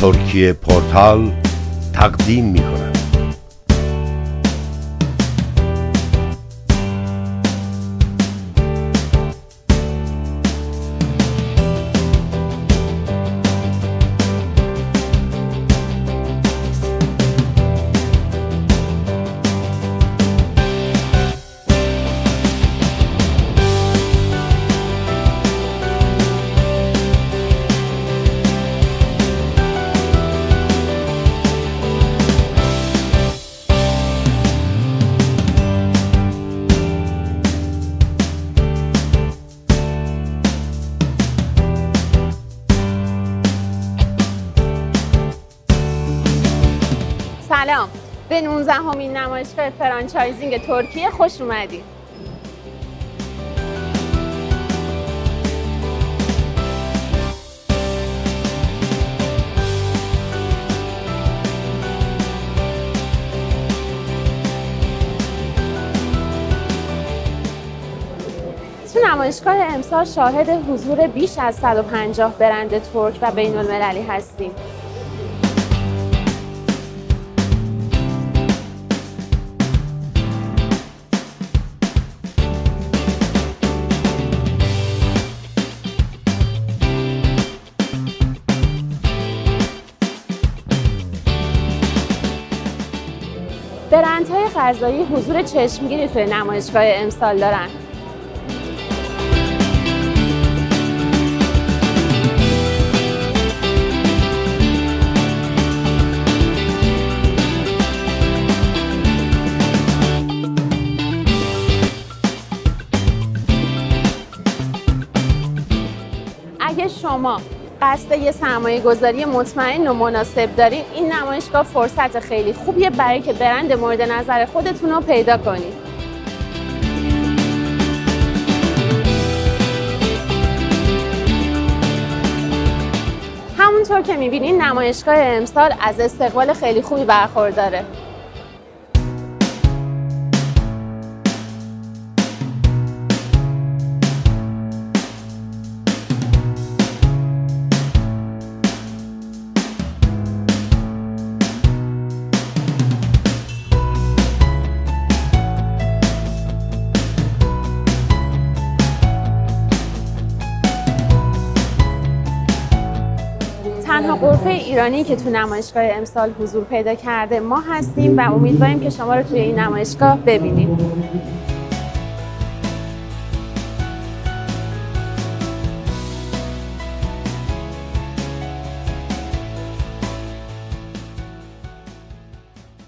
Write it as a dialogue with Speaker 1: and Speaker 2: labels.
Speaker 1: ترکیه پورتال تقدیم می کند
Speaker 2: سلام. به 19 همین نمایشگاه فرانچایزینگ ترکیه خوش اومدید نمایشگاه امسال شاهد حضور بیش از 150 برند ترک و بین المللی هستیم. برندهای غذایی حضور چشمگیری توی نمایشگاه امسال دارن. اگه شما قصد یه سرمایه گذاری مطمئن و مناسب دارین. این نمایشگاه فرصت خیلی خوبیه برای که برند مورد نظر خودتون رو پیدا کنید. همونطور که می‌بینین نمایشگاه امسال از استقبال خیلی خوبی برخورداره. تنها قرفه ایرانی که تو نمایشگاه امسال حضور پیدا کرده ما هستیم و امیدواریم که شما رو توی این نمایشگاه ببینیم.